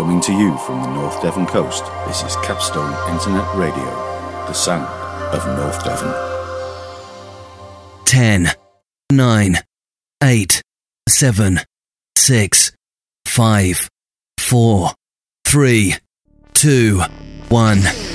Coming to you from the North Devon coast, this is Capstone Internet Radio, the sound of North Devon. 10, 9, 8, 7, 6, 5, 4, 3, 2, 1.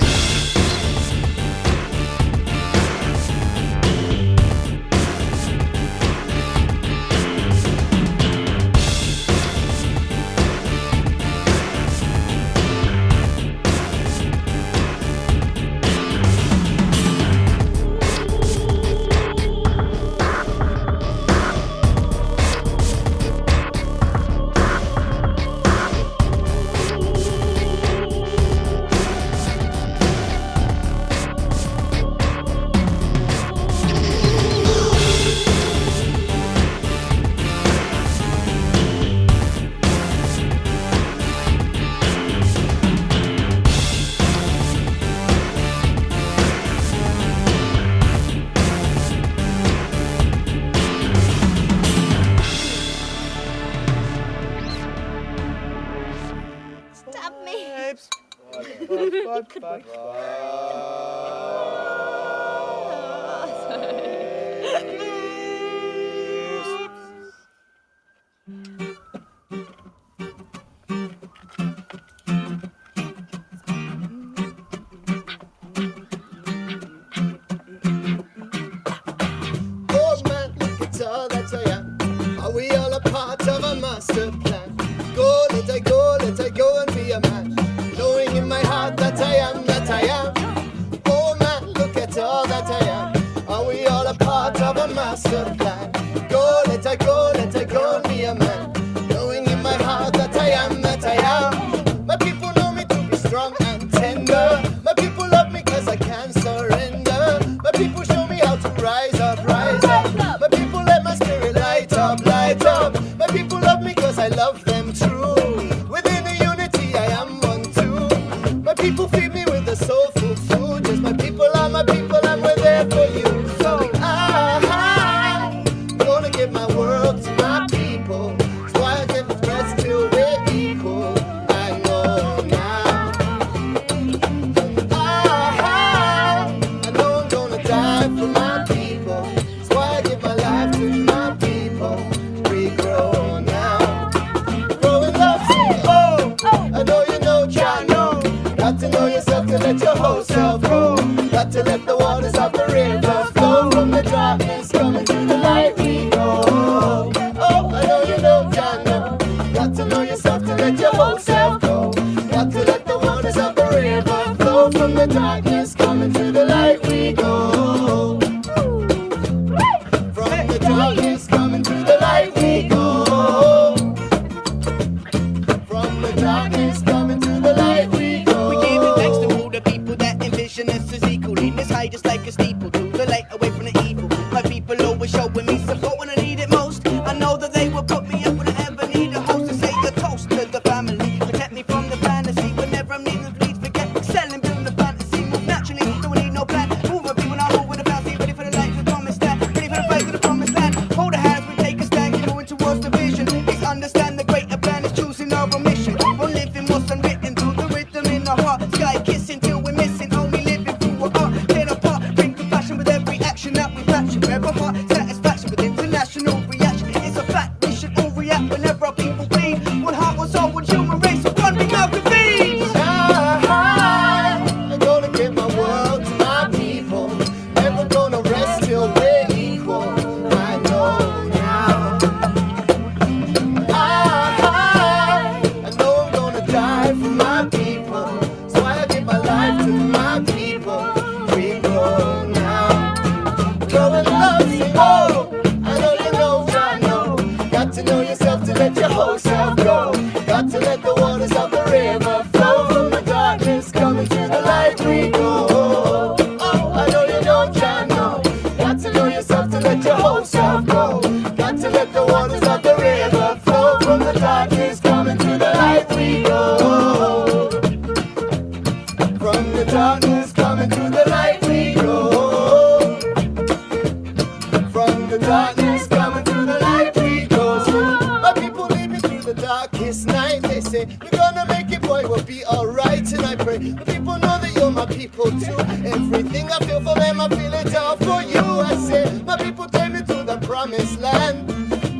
the darkness, coming to the light we go through. My people leading through the darkest night. They say, we're gonna make it, boy, we'll be alright. And I pray, my people know that you're my people too. Everything I feel for them, I feel it all for you. I say, My people take me to the promised land.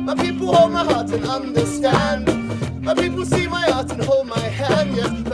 My people hold my heart and understand. My people see my heart and hold my hand, yeah.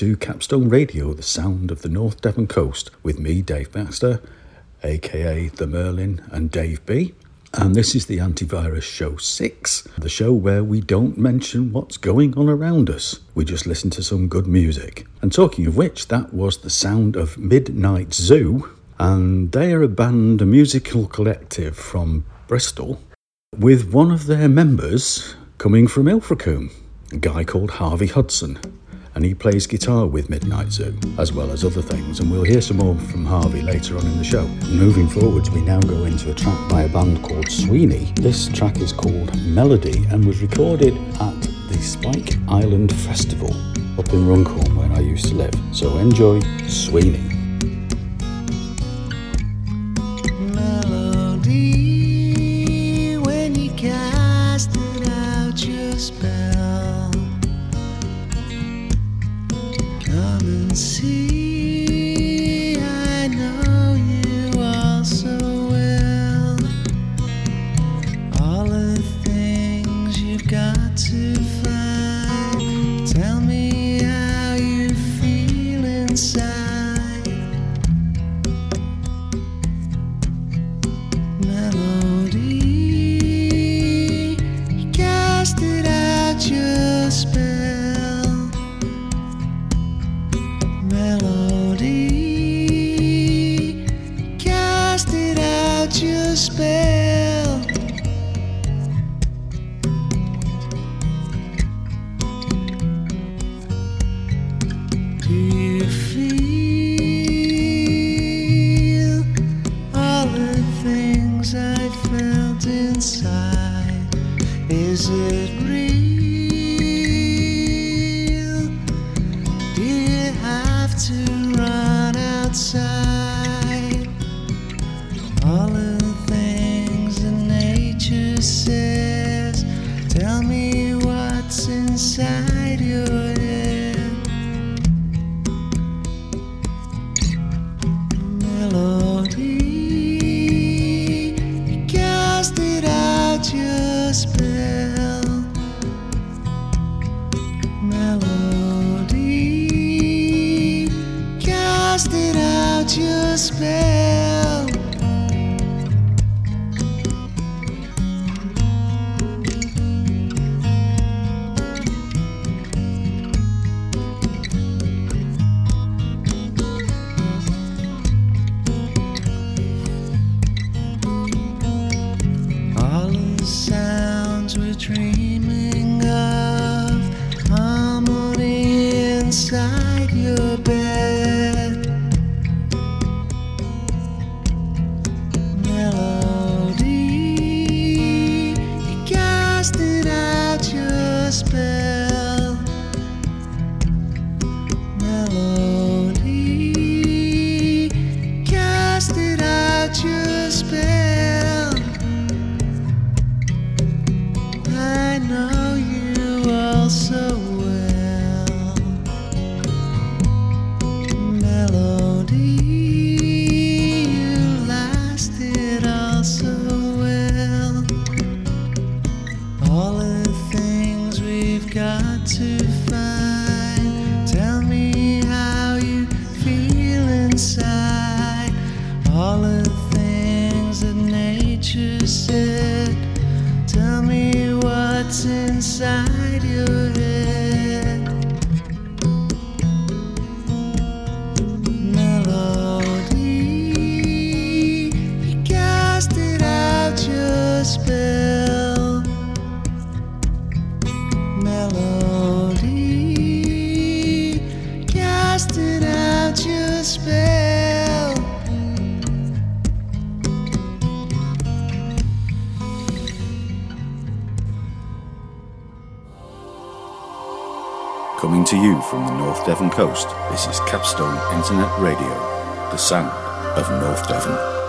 To Capstone Radio, the sound of the North Devon coast, with me, Dave Baxter, aka The Merlin, and Dave B. And this is the Antivirus Show 6, the show where we don't mention what's going on around us. We just listen to some good music. And talking of which, that was the sound of Midnight Zoo, and they are a band, a musical collective from Bristol, with one of their members coming from Ilfracombe, a guy called Harvey Hudson. And he plays guitar with Midnight Zoo, as well as other things. And we'll hear some more from Harvey later on in the show. Moving forwards, we now go into a track by a band called Sweeney. This track is called Melody and was recorded at the Spike Island Festival up in Runcorn, where I used to live. So enjoy Sweeney. Casted out your spell. Coming to you from the North Devon coast, this is Capstone Internet Radio, the sound of North Devon.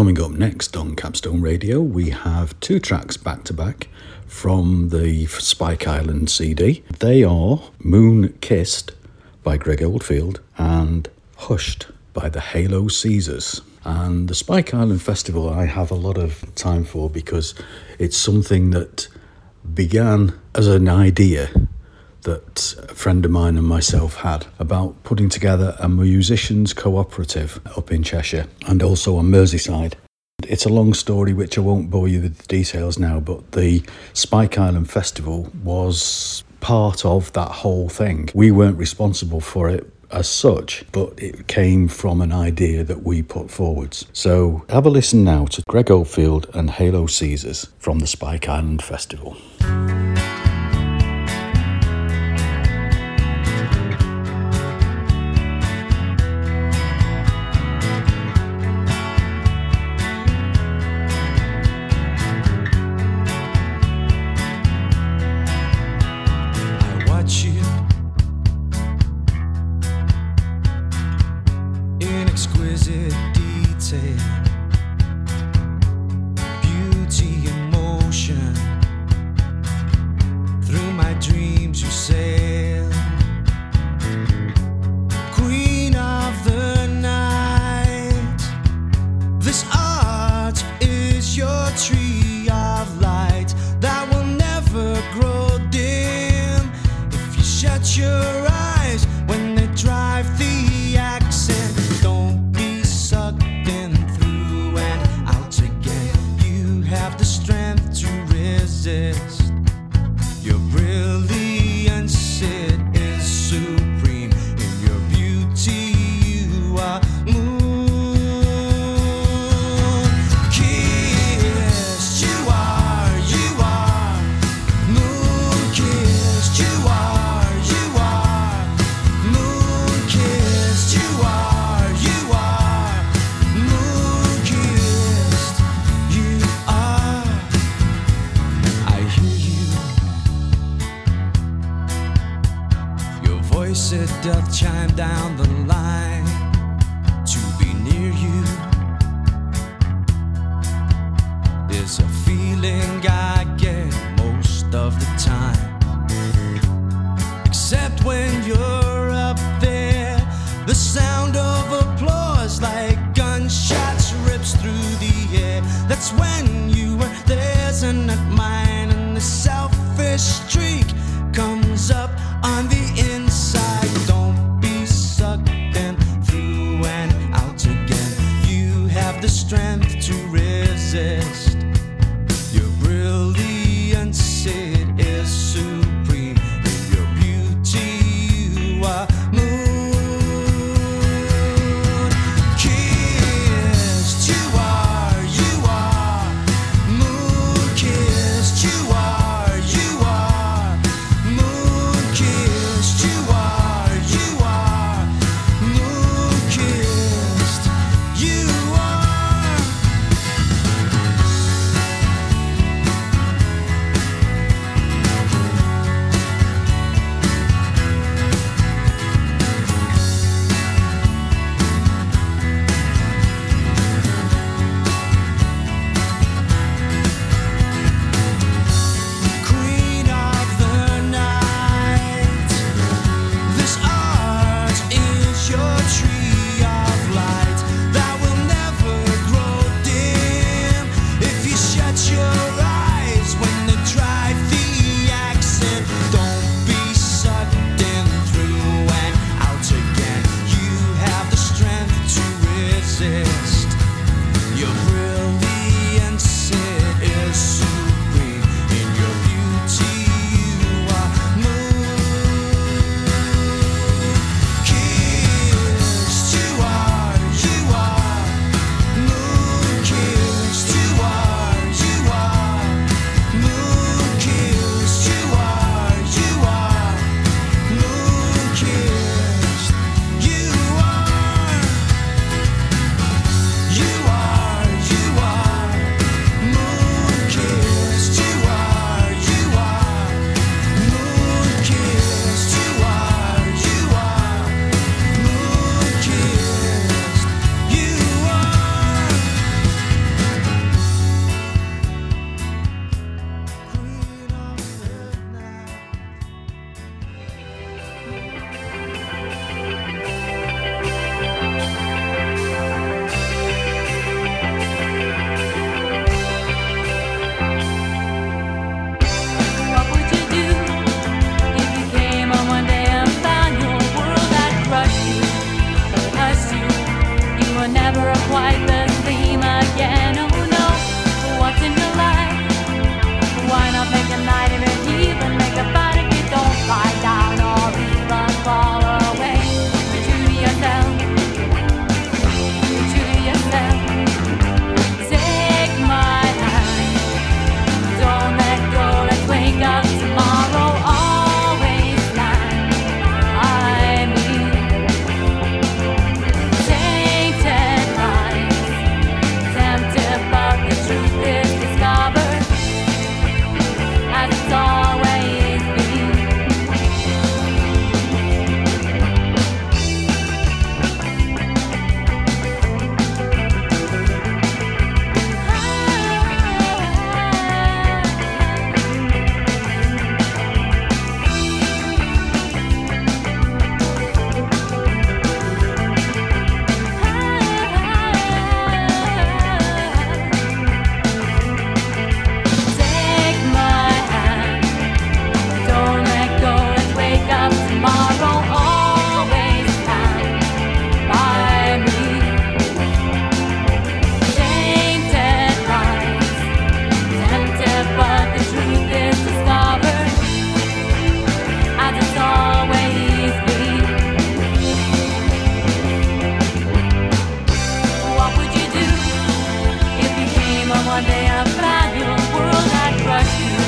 Coming up next on Capstone Radio, we have two tracks back to back from the Spike Island CD. They are Moon Kissed by Greg Oldfield and Hushed by the Halo Caesars. And the Spike Island Festival, I have a lot of time for because it's something that began as an idea that a friend of mine and myself had about putting together a musicians cooperative up in Cheshire and also on Merseyside. It's a long story which I won't bore you with the details now, but the Spike Island Festival was part of that whole thing. We weren't responsible for it as such, but it came from an idea that we put forwards. So have a listen now to Greg Oldfield and Halo Caesars from the Spike Island Festival. Doth chime down one day I'll find world had crushed you,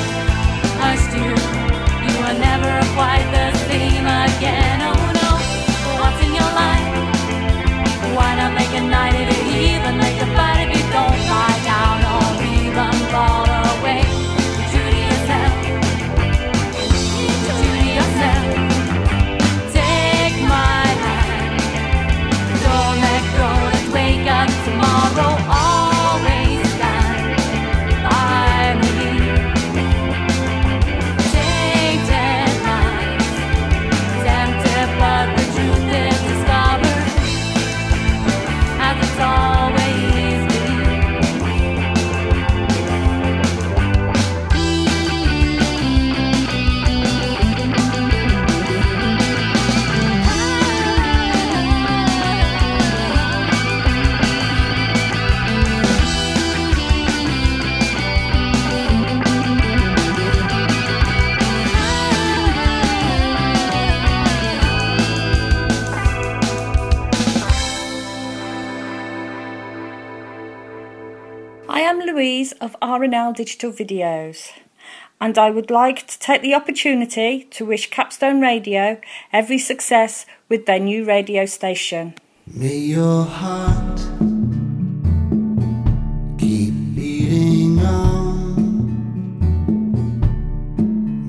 I steer. You are never quite the same again. Oh no, what's in your life? Why not make a night of it? RNL Digital Videos. And I would like to take the opportunity to wish Capstone Radio every success with their new radio station. May your heart keep beating on.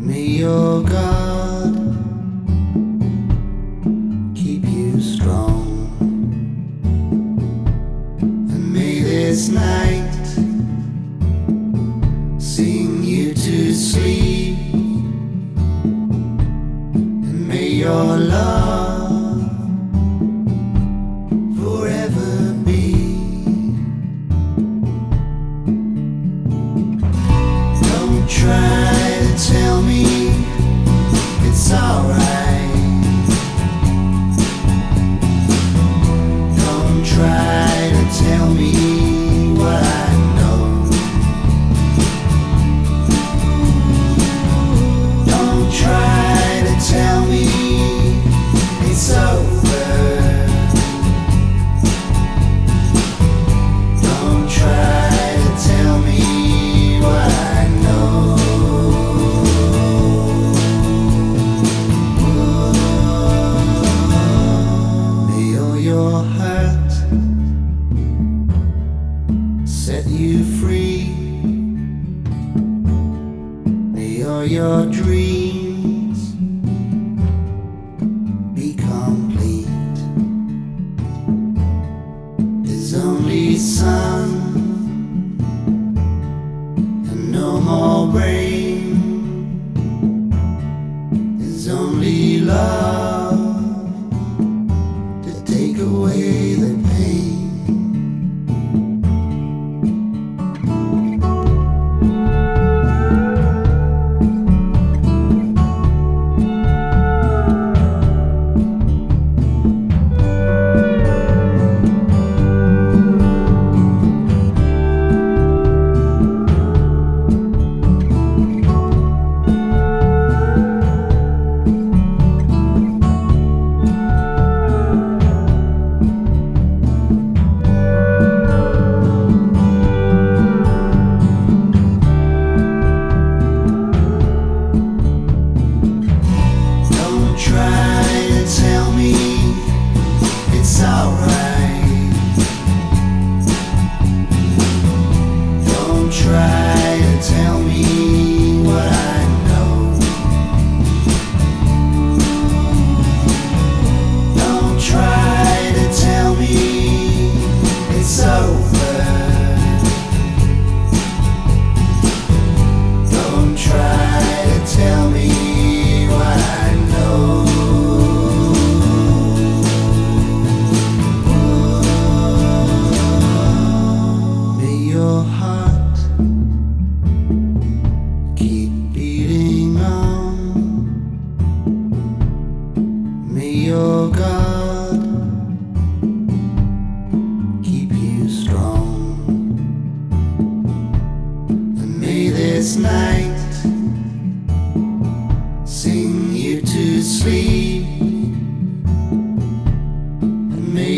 May your God keep you strong. And may this night. your love forever be. Don't try to tell me it's alright.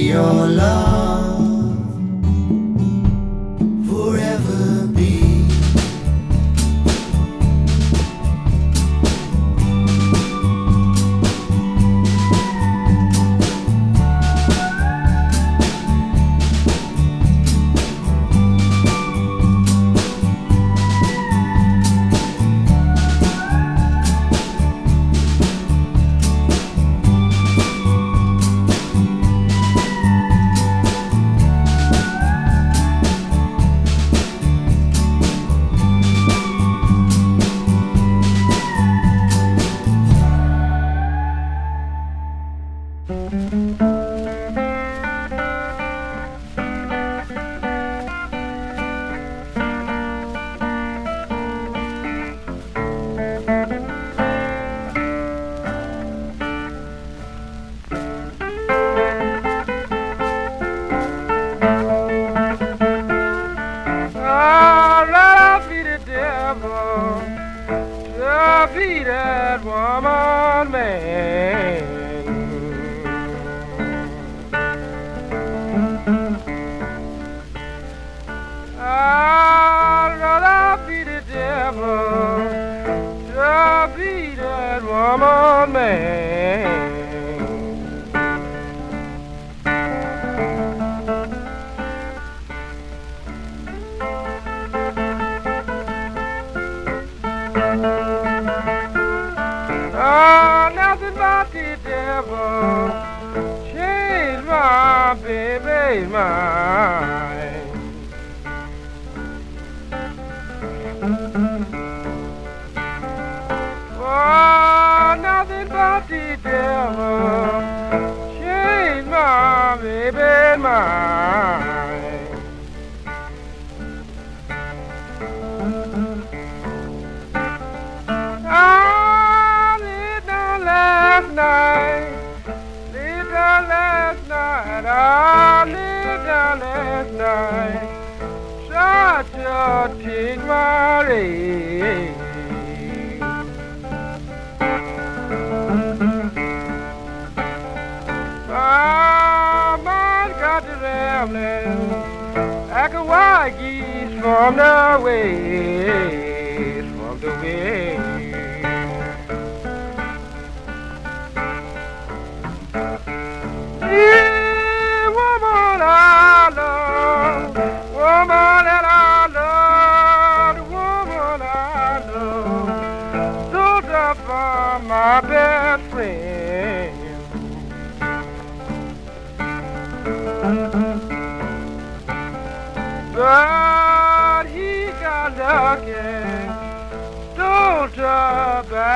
your love. Like geese from west,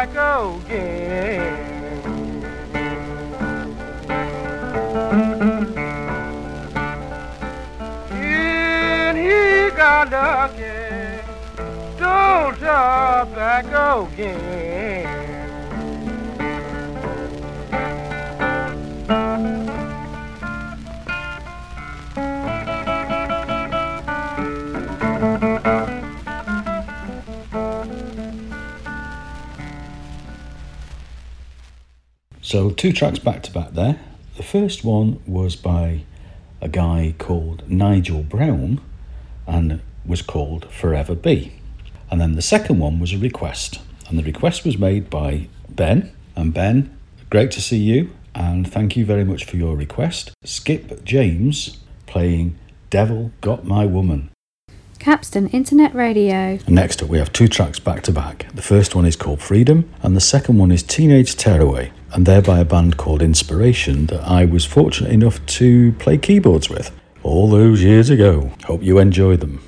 tobacco again. And he got lucky, stole tobacco again. So, two tracks back to back there. The first one was by a guy called Nigel Brown and was called Forever Be. And then the second one was a request. And the request was made by Ben. And Ben, great to see you. And thank you very much for your request. Skip James playing Devil Got My Woman. Capstone Internet Radio. And next up, we have two tracks back to back. The first one is called Freedom, and the second one is Teenage Tearaway, and they're by a band called Inspiration that I was fortunate enough to play keyboards with all those years ago. Hope you enjoy them.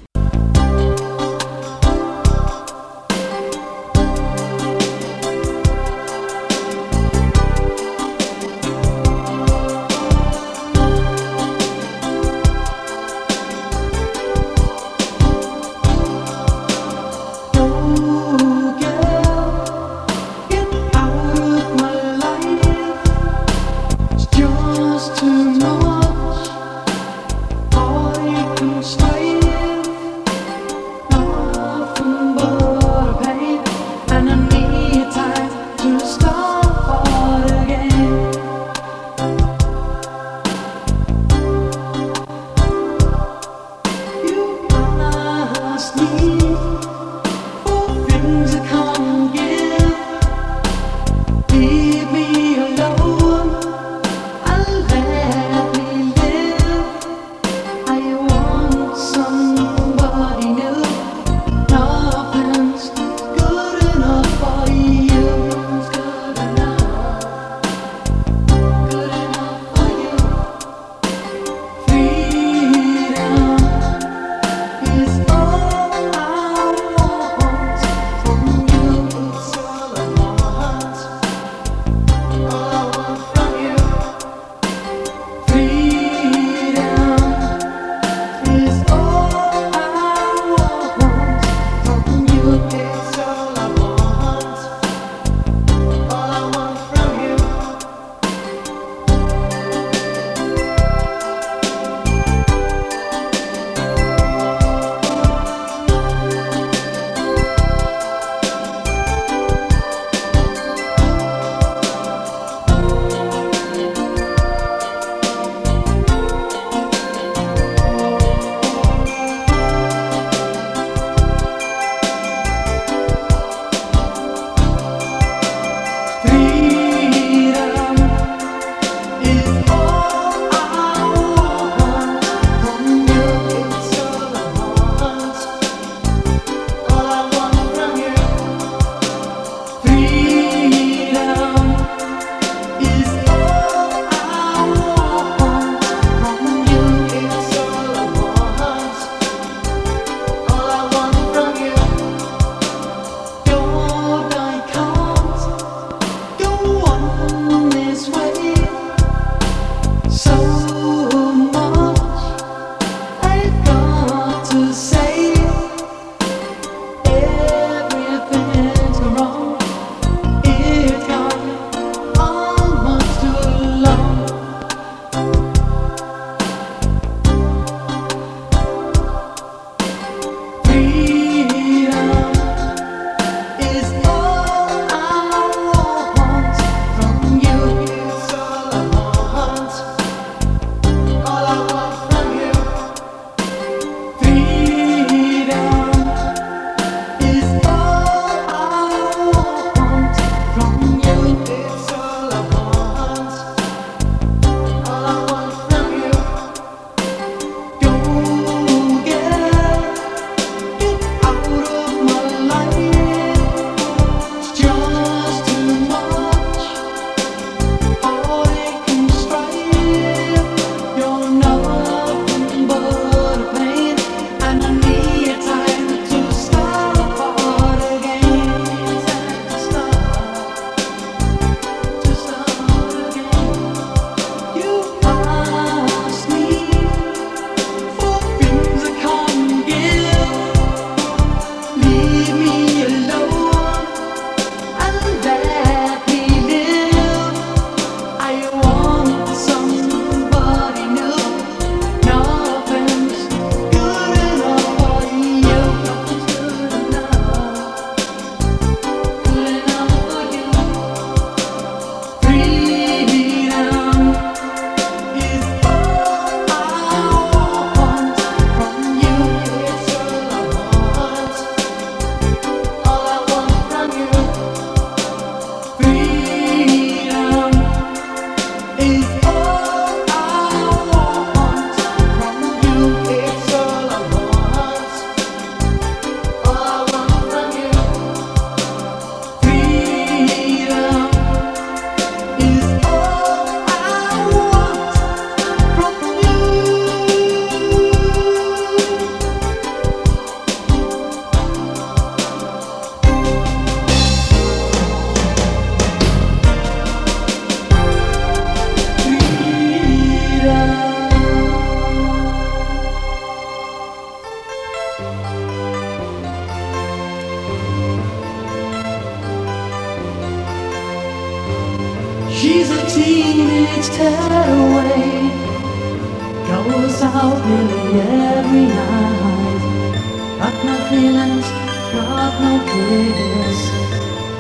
Feelings, got no cares.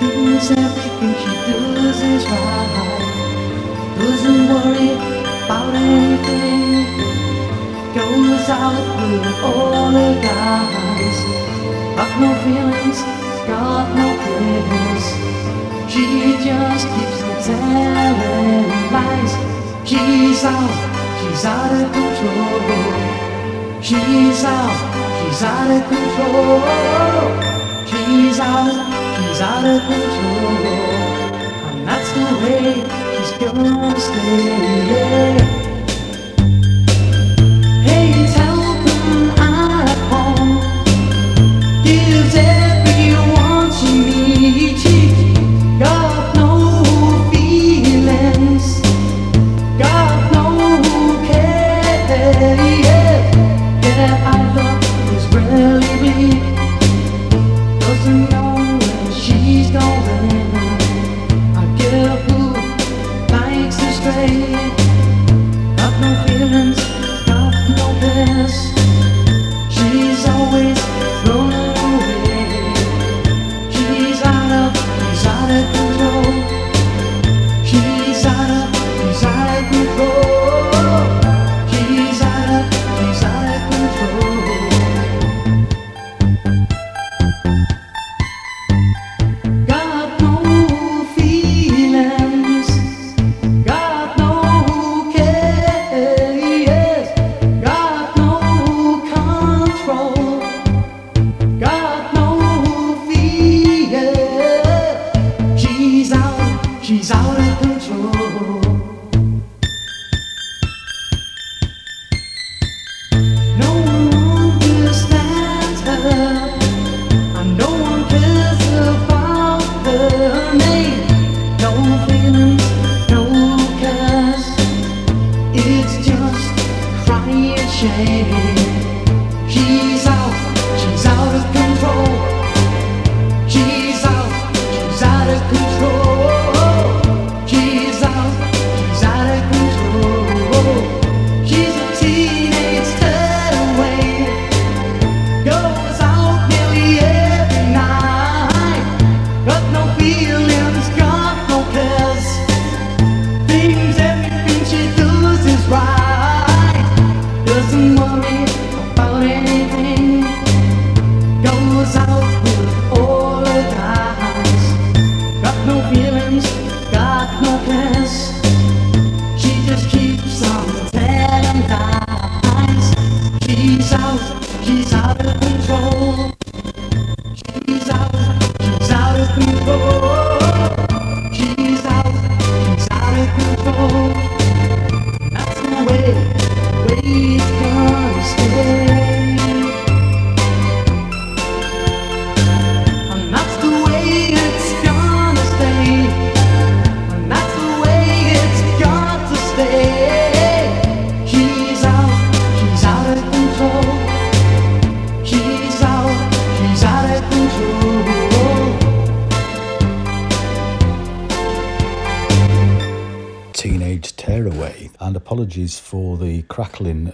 Thinks everything she does is right. Doesn't worry about anything. Goes out with all the guys. Got no feelings, got no cares. She just keeps on telling lies. She's out, she's out of control. She's out, she's out of control. She's out, she's out of control. And that's the way she's gonna stay.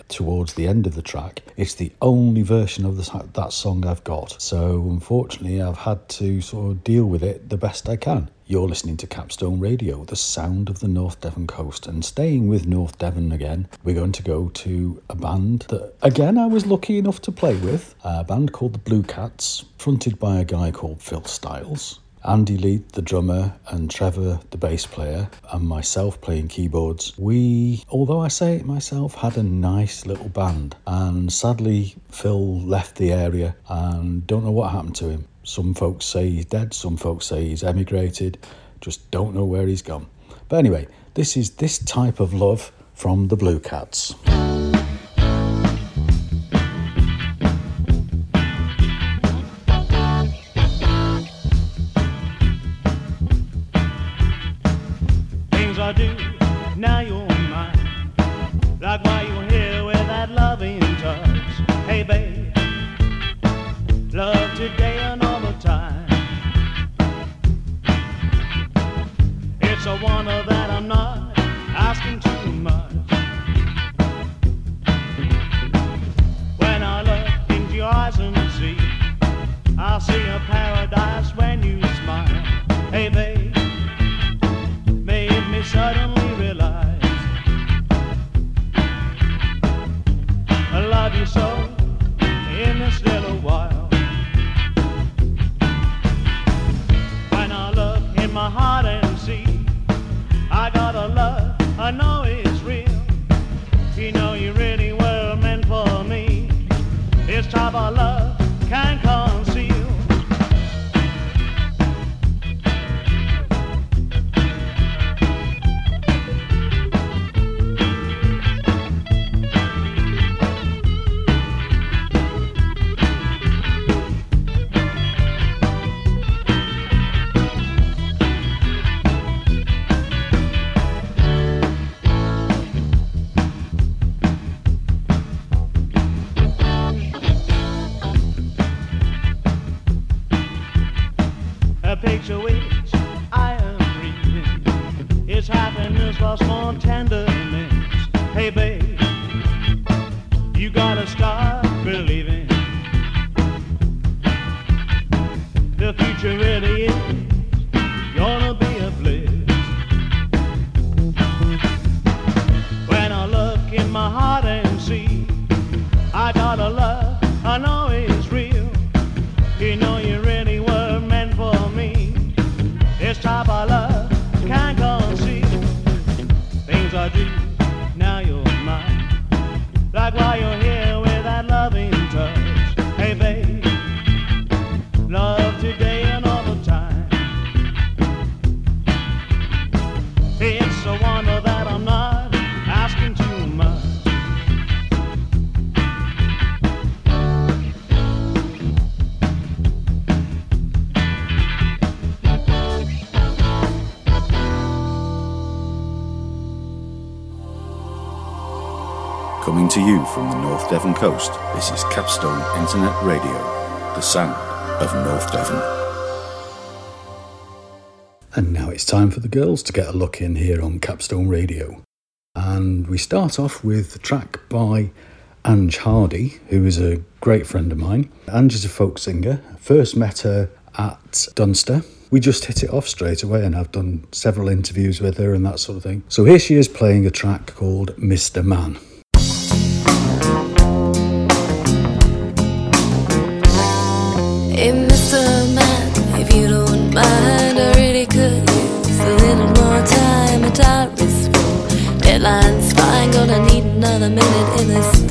Towards the end of the track. It's the only version of that song I've got. So unfortunately, I've had to sort of deal with it the best I can. You're listening to Capstone Radio, the sound of the North Devon coast. And staying with North Devon again, we're going to go to a band that, again, I was lucky enough to play with. A band called the Blue Cats, fronted by a guy called Phil Styles. Andy Lead, the drummer, and Trevor, the bass player, and myself playing keyboards. We, although I say it myself, had a nice little band. And sadly, Phil left the area and don't know what happened to him. Some folks say he's dead, some folks say he's emigrated, just don't know where he's gone. But anyway, this is this type of love from the Blue Cats. You from the North Devon coast, this is Capstone Internet Radio, the sound of North Devon. And now it's time for the girls to get a look in here on Capstone Radio. And we start off with the track by Ange Hardy, who is a great friend of mine. Ange is a folk singer. First met her at Dunster. We just hit it off straight away, and I've done several interviews with her and that sort of thing. So here she is playing a track called Mr. Man.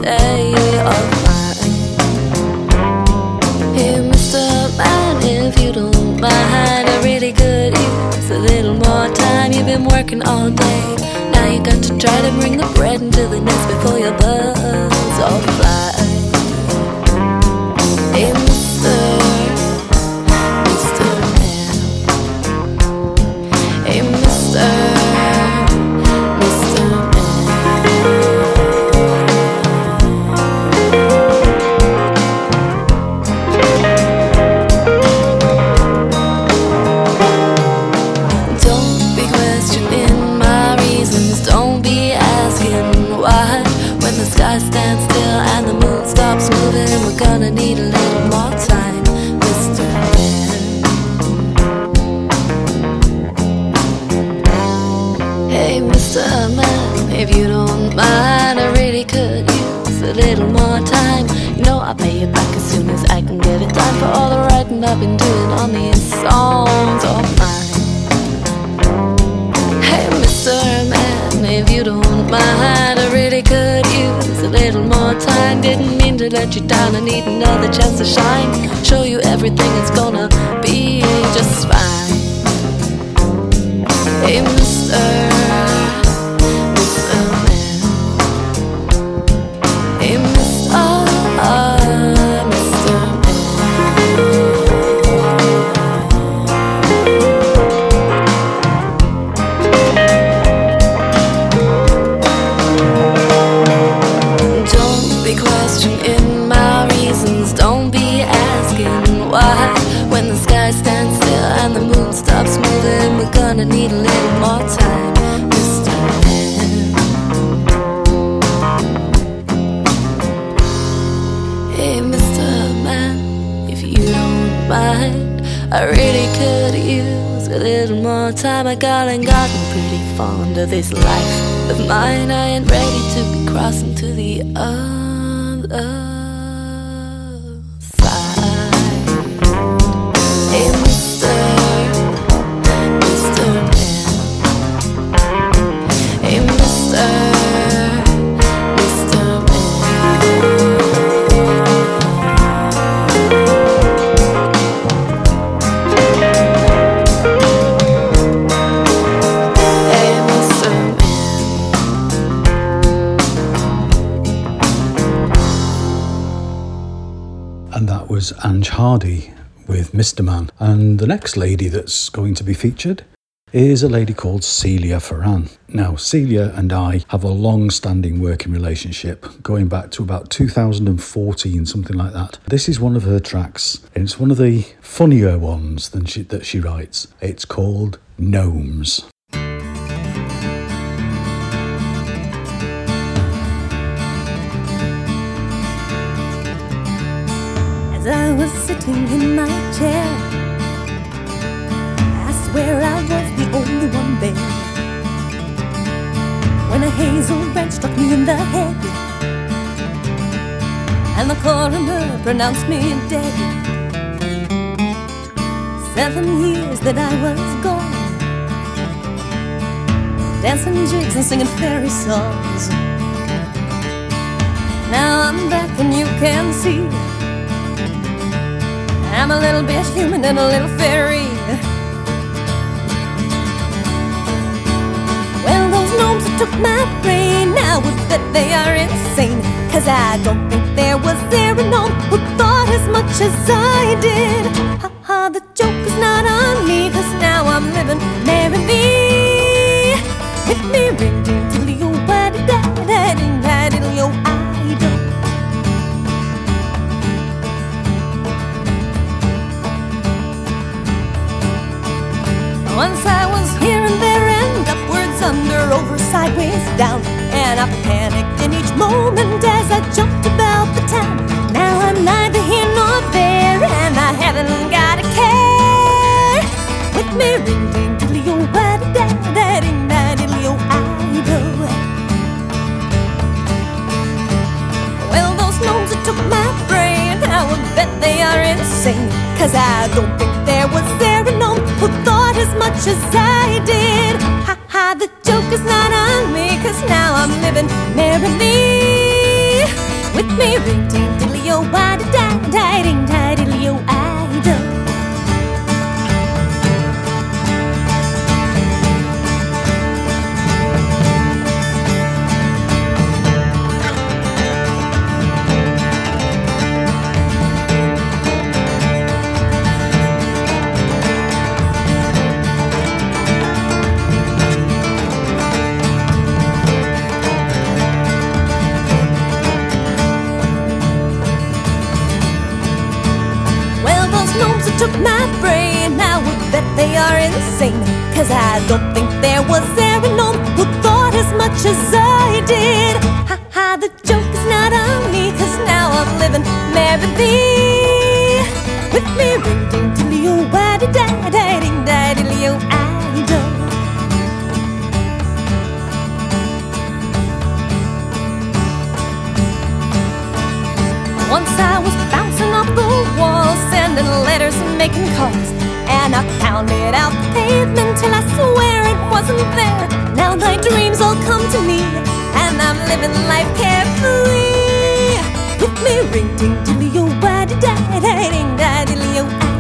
Day of mine. Hey, Mr. Man, if you don't mind, I really could use a little more time. You've been working all day. Now you got to try to bring the bread into the nest before your birds all fly. Let you down, I need another chance to shine. Show you everything is gonna be just fine. Hey, Mr. time, I got and gotten pretty fond of this life of mine. I ain't ready to be crossing to the other Hardy with Mr. Man. And the next lady that's going to be featured is a lady called Celia Ferran. Now, Celia and I have a long standing working relationship going back to about 2014, something like that. This is one of her tracks, and it's one of the funnier ones than she, that she writes. It's called Gnomes. In my chair, I swear I was the only one there. When a hazel branch struck me in the head, and the coroner pronounced me dead. Seven years that I was gone, dancing jigs and singing fairy songs. Now I'm back and you can see. I'm a little bit human and a little fairy. Well, those gnomes that took my brain, now would that they are insane. Cause I don't think there was there a gnome who thought as much as I did. Ha ha, the joke is not on me, cause now I'm living merrily. With me ring Once I was here and there and upwards, under, over, sideways, down. And I panicked in each moment as I jumped about the town. Now I'm neither here nor there, and I haven't got a care. With me ring ding diddly o da da da ding da diddly o I do. Well, those gnomes that took my brain, I would bet they are insane. Cause I don't think there was there much as I did. Ha ha, the joke is not on me, cause now I'm living merrily. With me, ring ding diddly o, oh, why da da da ding took my brain, I would bet they are insane. Cause I don't think there was a gnome who thought as much as I did. Ha ha, the joke is not on me, cause now I'm living merrily. With me ring ding diddly o, waddy da da ding da diddly o, I do. Once I was bouncing off the wall, sending letters and making calls. And I pounded out the pavement till I swear it wasn't there. Now my dreams all come to me, and I'm living life carefree. With me ring ding oh, diddly o, waddy da da ding da diddly o. Oh,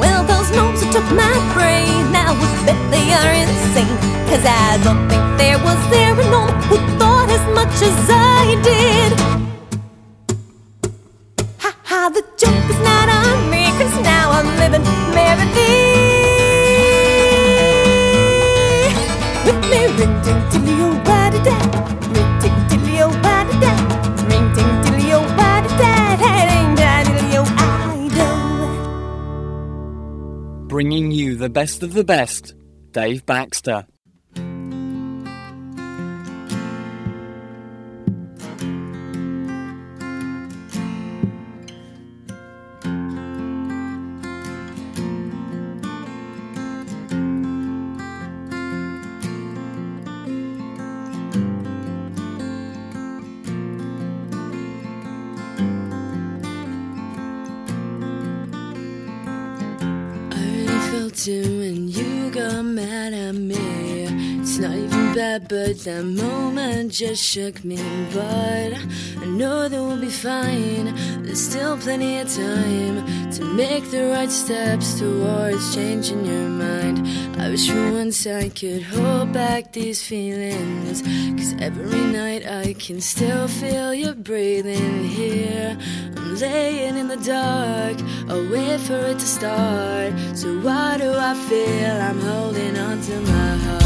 well, those gnomes that took my brain, I bet they are insane. Cause I don't think there was there a gnome who thought as much as I did. Bringing you the best of the best, Dave Baxter. That moment just shook me. But I know that we'll be fine. There's still plenty of time to make the right steps towards changing your mind. I wish for once I could hold back these feelings. Cause every night I can still feel you breathing here. I'm laying in the dark, I'll wait for it to start. So why do I feel I'm holding on to my heart?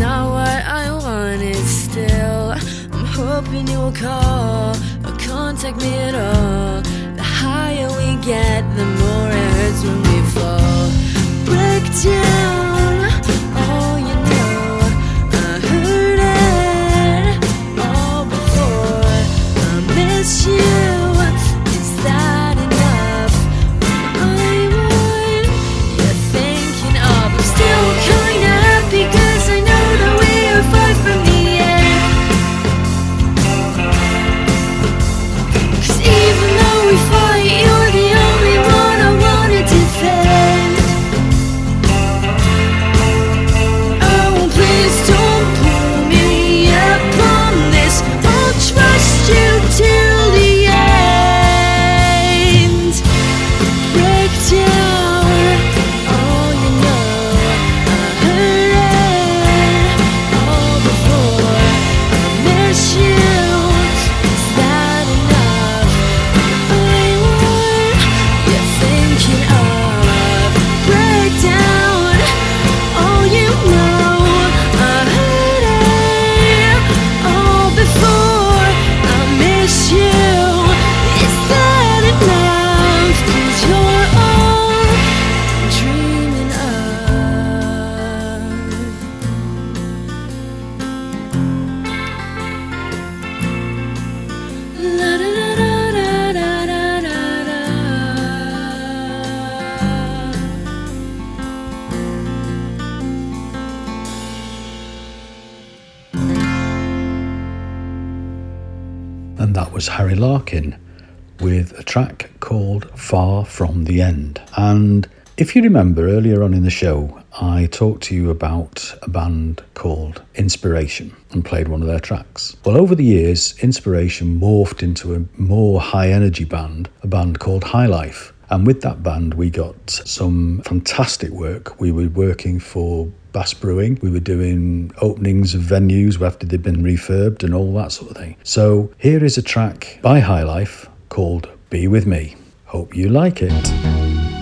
not what I wanted. Still, I'm hoping you will call or contact me at all. The higher we get, the more it hurts when we fall. Break down, oh, you know, I heard it all before. I miss you. From the End. And if you remember earlier on in the show, I talked to you about a band called Inspiration and played one of their tracks. Well, over the years, Inspiration morphed into a more high energy band, a band called High Life. And with that band, we got some fantastic work. We were working for Bass Brewing. We were doing openings of venues after they'd been refurbed and all that sort of thing. So here is a track by High Life called Be With Me. Hope you like it.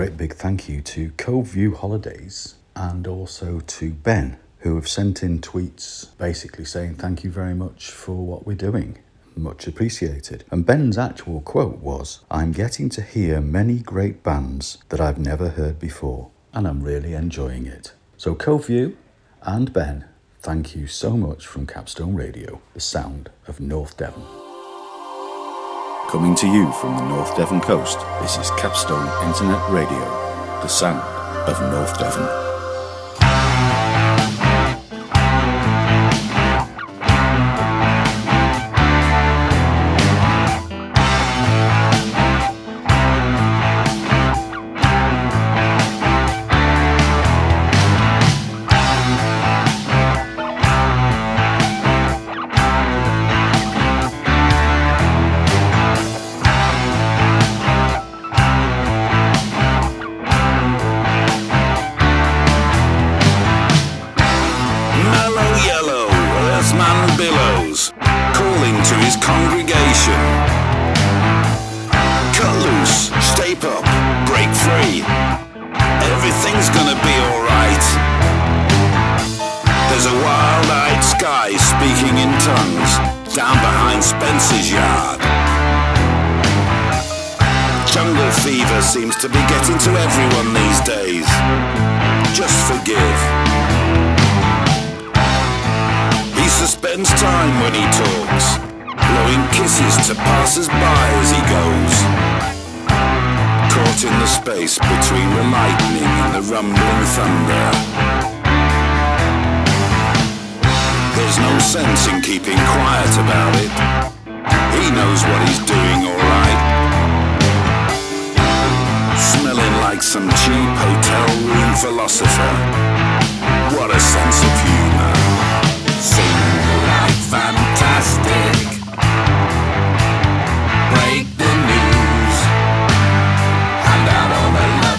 Great big thank you to Cove Holidays and also to Ben, who have sent in tweets basically saying thank you very much for what we're doing. Much appreciated. And Ben's actual quote was I'm getting to hear many great bands that I've never heard before, and I'm really enjoying it. So, Cove and Ben, thank you so much from Capstone Radio, the sound of North Devon. Coming to you from the North Devon coast, this is Capstone Internet Radio, the sound of North Devon.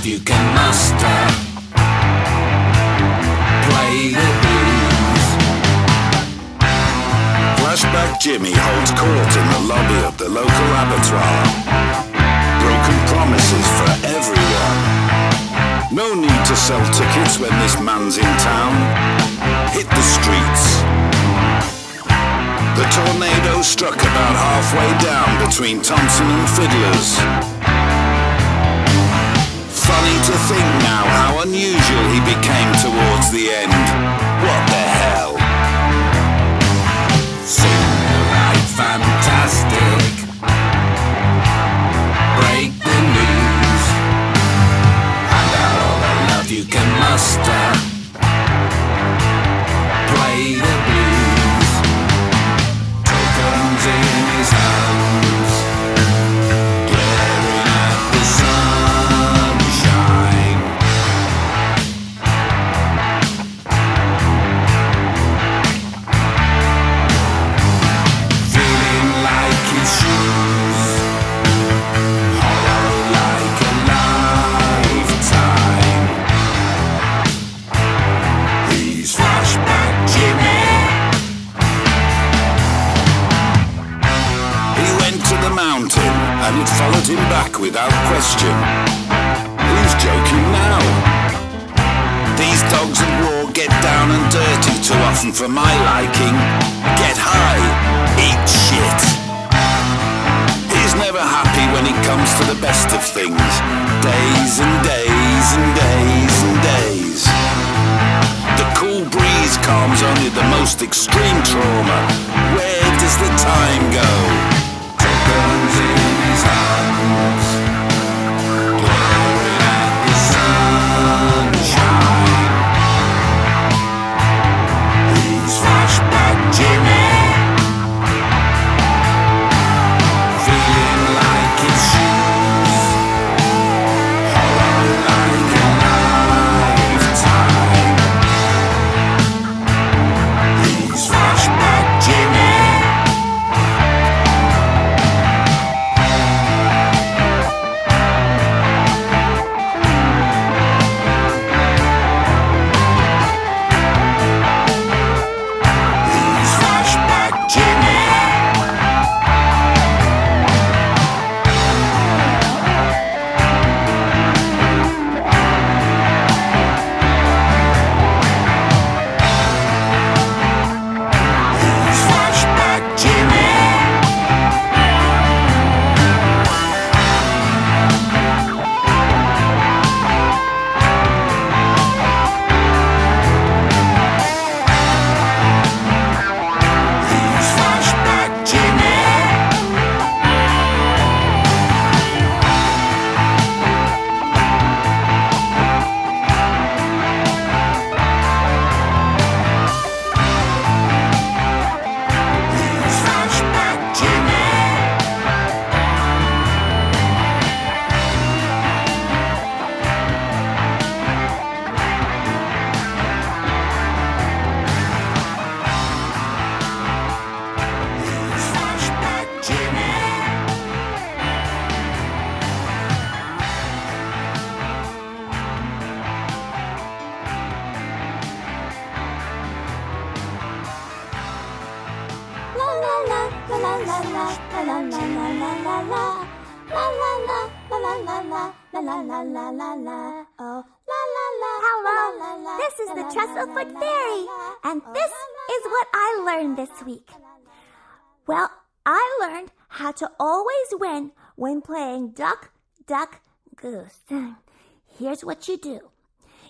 Love you can muster. Play the blues. Flashback Jimmy holds court in the lobby of the local abattoir. Broken promises for everyone. No need to sell tickets when this man's in town. Hit the streets. The tornado struck about halfway down between Thompson and Fiddlers. Funny to think now how unusual he became towards the end. What the hell? Like fantastic. Break the news. Hand out all the love you can muster. Back without question. Who's joking now? These dogs of war get down and dirty too often for my liking. Get high, eat shit. He's never happy when it comes to the best of things. Days and days and days and days. The cool breeze calms only the most extreme trauma. Where does the time go? Tokens in his hands. Goose. Here's what you do.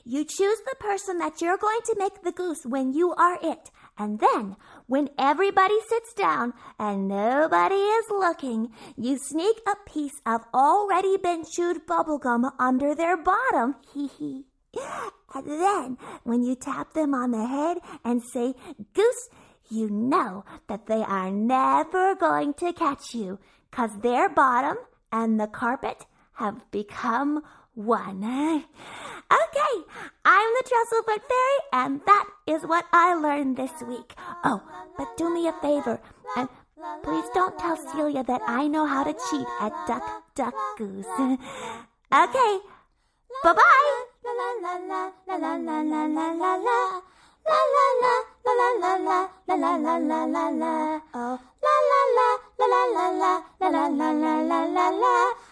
You choose the person that you're going to make the goose when you are it. And then, when everybody sits down and nobody is looking, you sneak a piece of already been chewed bubblegum under their bottom. Hee hee. And then, when you tap them on the head and say, Goose, you know that they are never going to catch you, 'cause their bottom and the carpet have become one. Okay, I'm the Trestlefoot Fairy, and that is what I learned this week. Oh, but do me a favor, and please don't tell Celia that I know how to cheat at Duck, Duck, Goose. okay, bye bye. la la la la la la la la la la La oh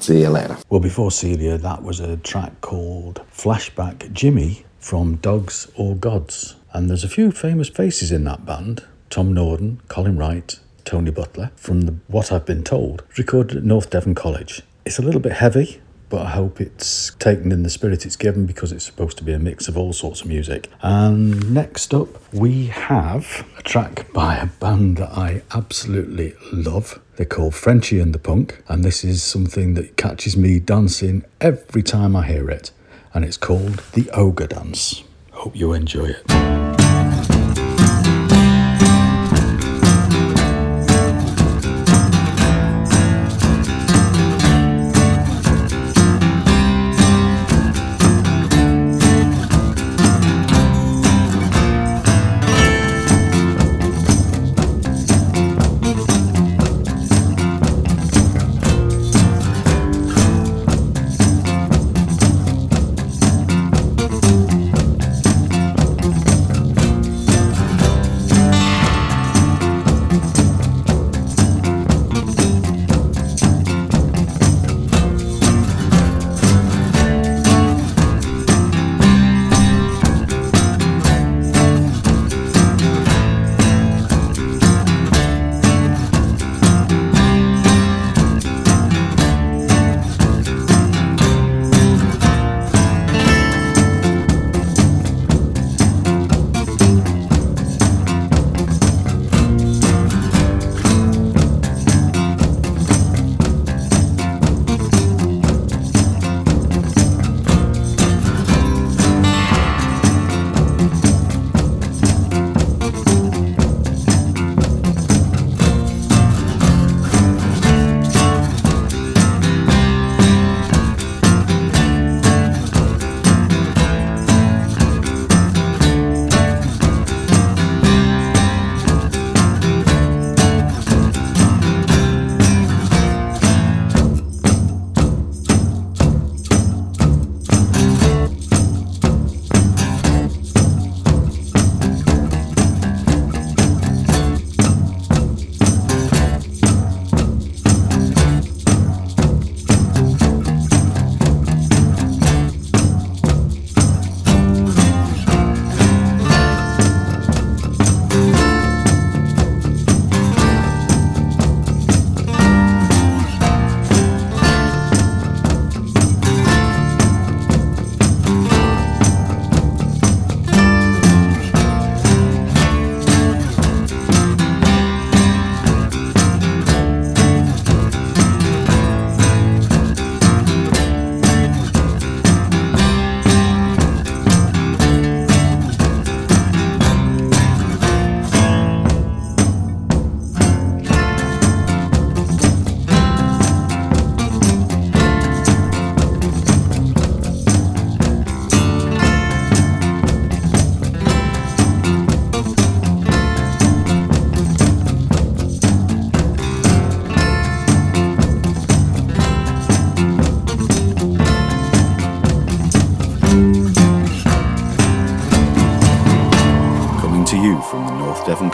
See you later. Well, before Celia, that was a track called Flashback Jimmy from Dogs or Gods. And there's a few famous faces in that band Tom Norden, Colin Wright, Tony Butler, from the, what I've been told, recorded at North Devon College. It's a little bit heavy, but I hope it's taken in the spirit it's given because it's supposed to be a mix of all sorts of music. And next up, we have a track by a band that I absolutely love. They're called Frenchy and the Punk, and this is something that catches me dancing every time I hear it, and it's called the Ogre Dance. Hope you enjoy it.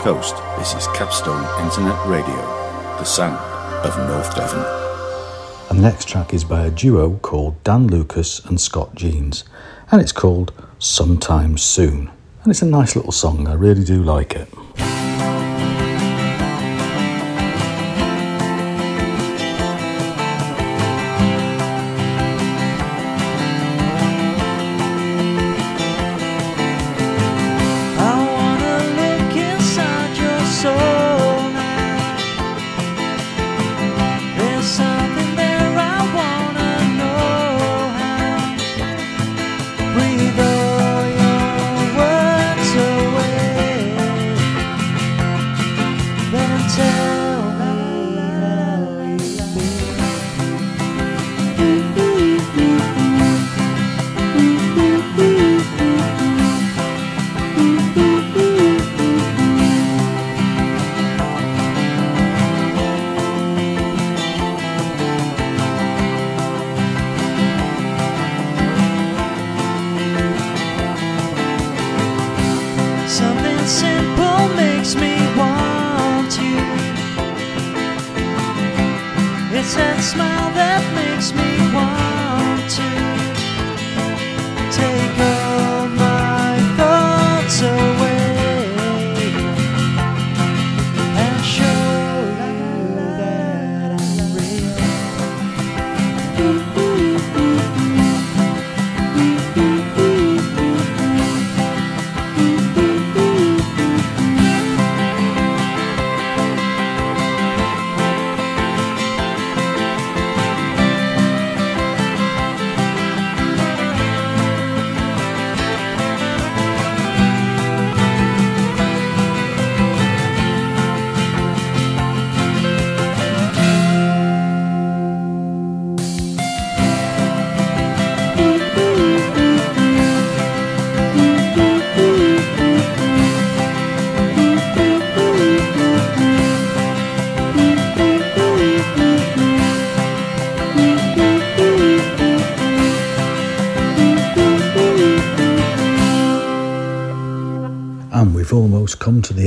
Coast. This is Capstone Internet Radio, the sound of North Devon. And the next track is by a duo called Dan Lucas and Scott Jeans, and it's called Sometime Soon. And it's a nice little song, I really do like it. Soul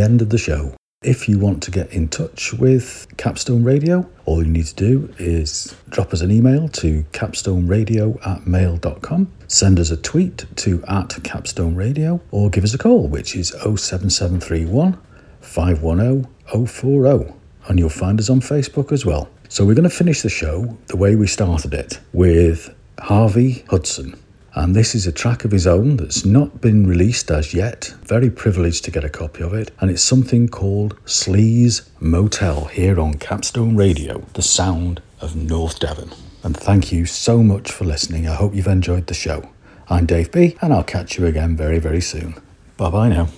end of the show. If you want to get in touch with Capstone Radio, all you need to do is drop us an email to capstoneradio at mail.com, send us a tweet to at capstone radio, or give us a call, which is 07731 510 040. And you'll find us on Facebook as well. So we're going to finish the show the way we started it with Harvey Hudson. And this is a track of his own that's not been released as yet. Very privileged to get a copy of it. And it's something called Sleaze Motel here on Capstone Radio, the sound of North Devon. And thank you so much for listening. I hope you've enjoyed the show. I'm Dave B, and I'll catch you again very, very soon. Bye bye now.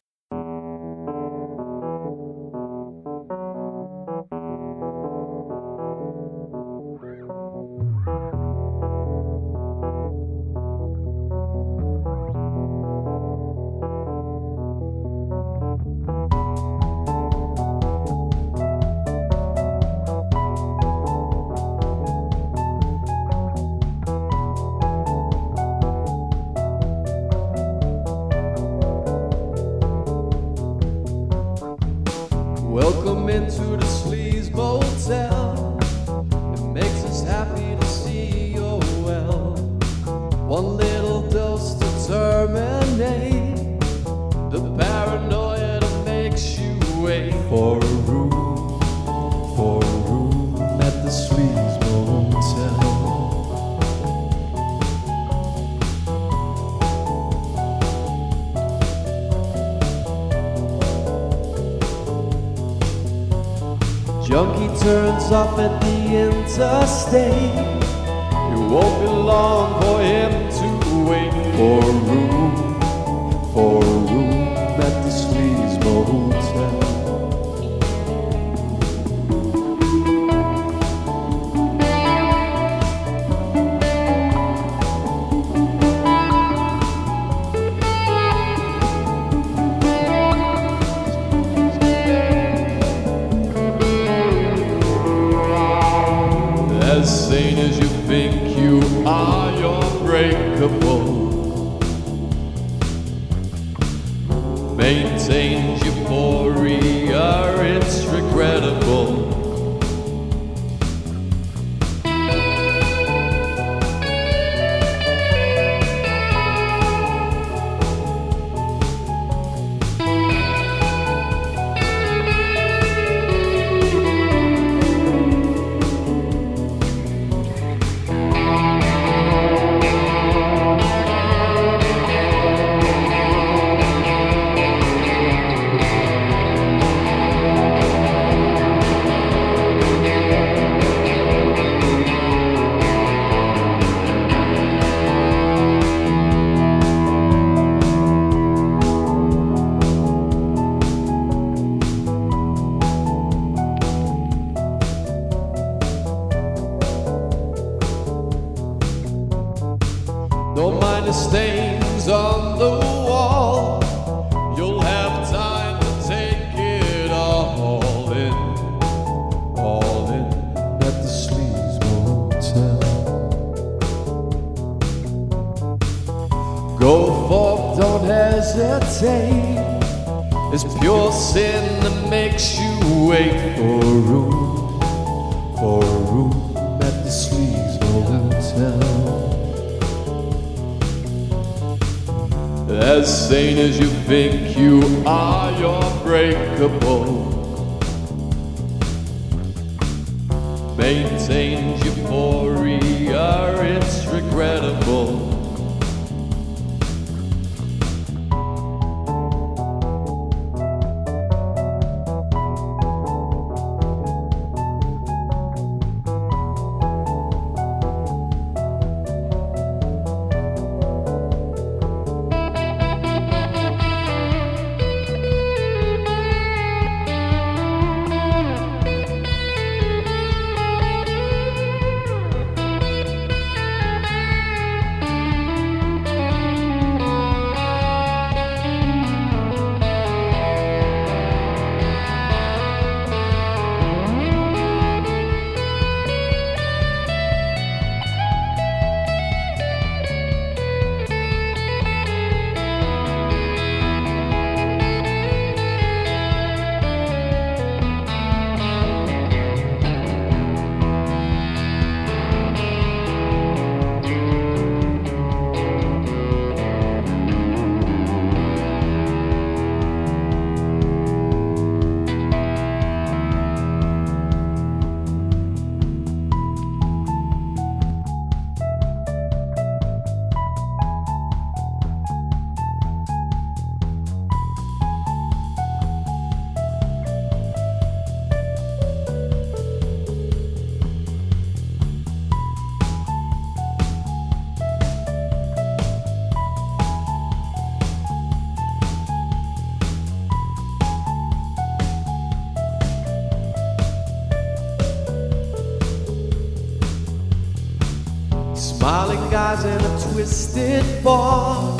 Twisted bar.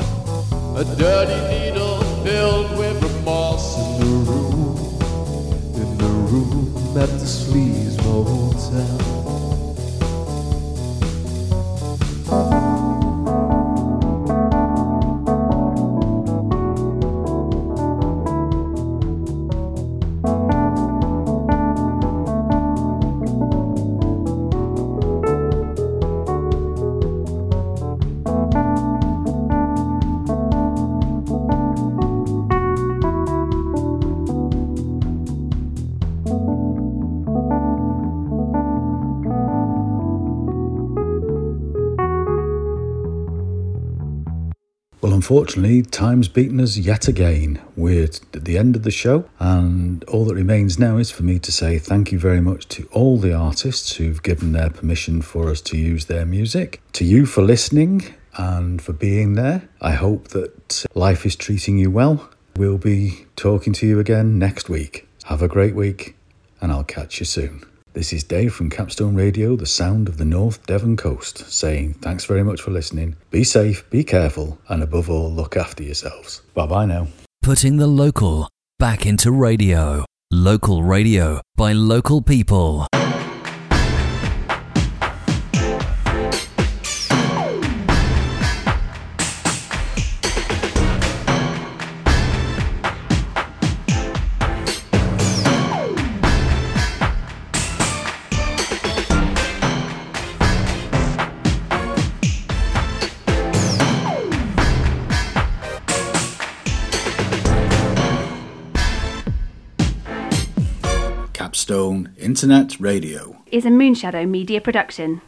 A dirty needle filled with unfortunately, time's beaten us yet again. We're at the end of the show, and all that remains now is for me to say thank you very much to all the artists who've given their permission for us to use their music, to you for listening and for being there. I hope that uh, life is treating you well. We'll be talking to you again next week. Have a great week, and I'll catch you soon. This is Dave from Capstone Radio, the sound of the North Devon coast, saying thanks very much for listening. Be safe, be careful, and above all, look after yourselves. Bye bye now. Putting the local back into radio. Local radio by local people. Internet Radio. is a Moonshadow media production.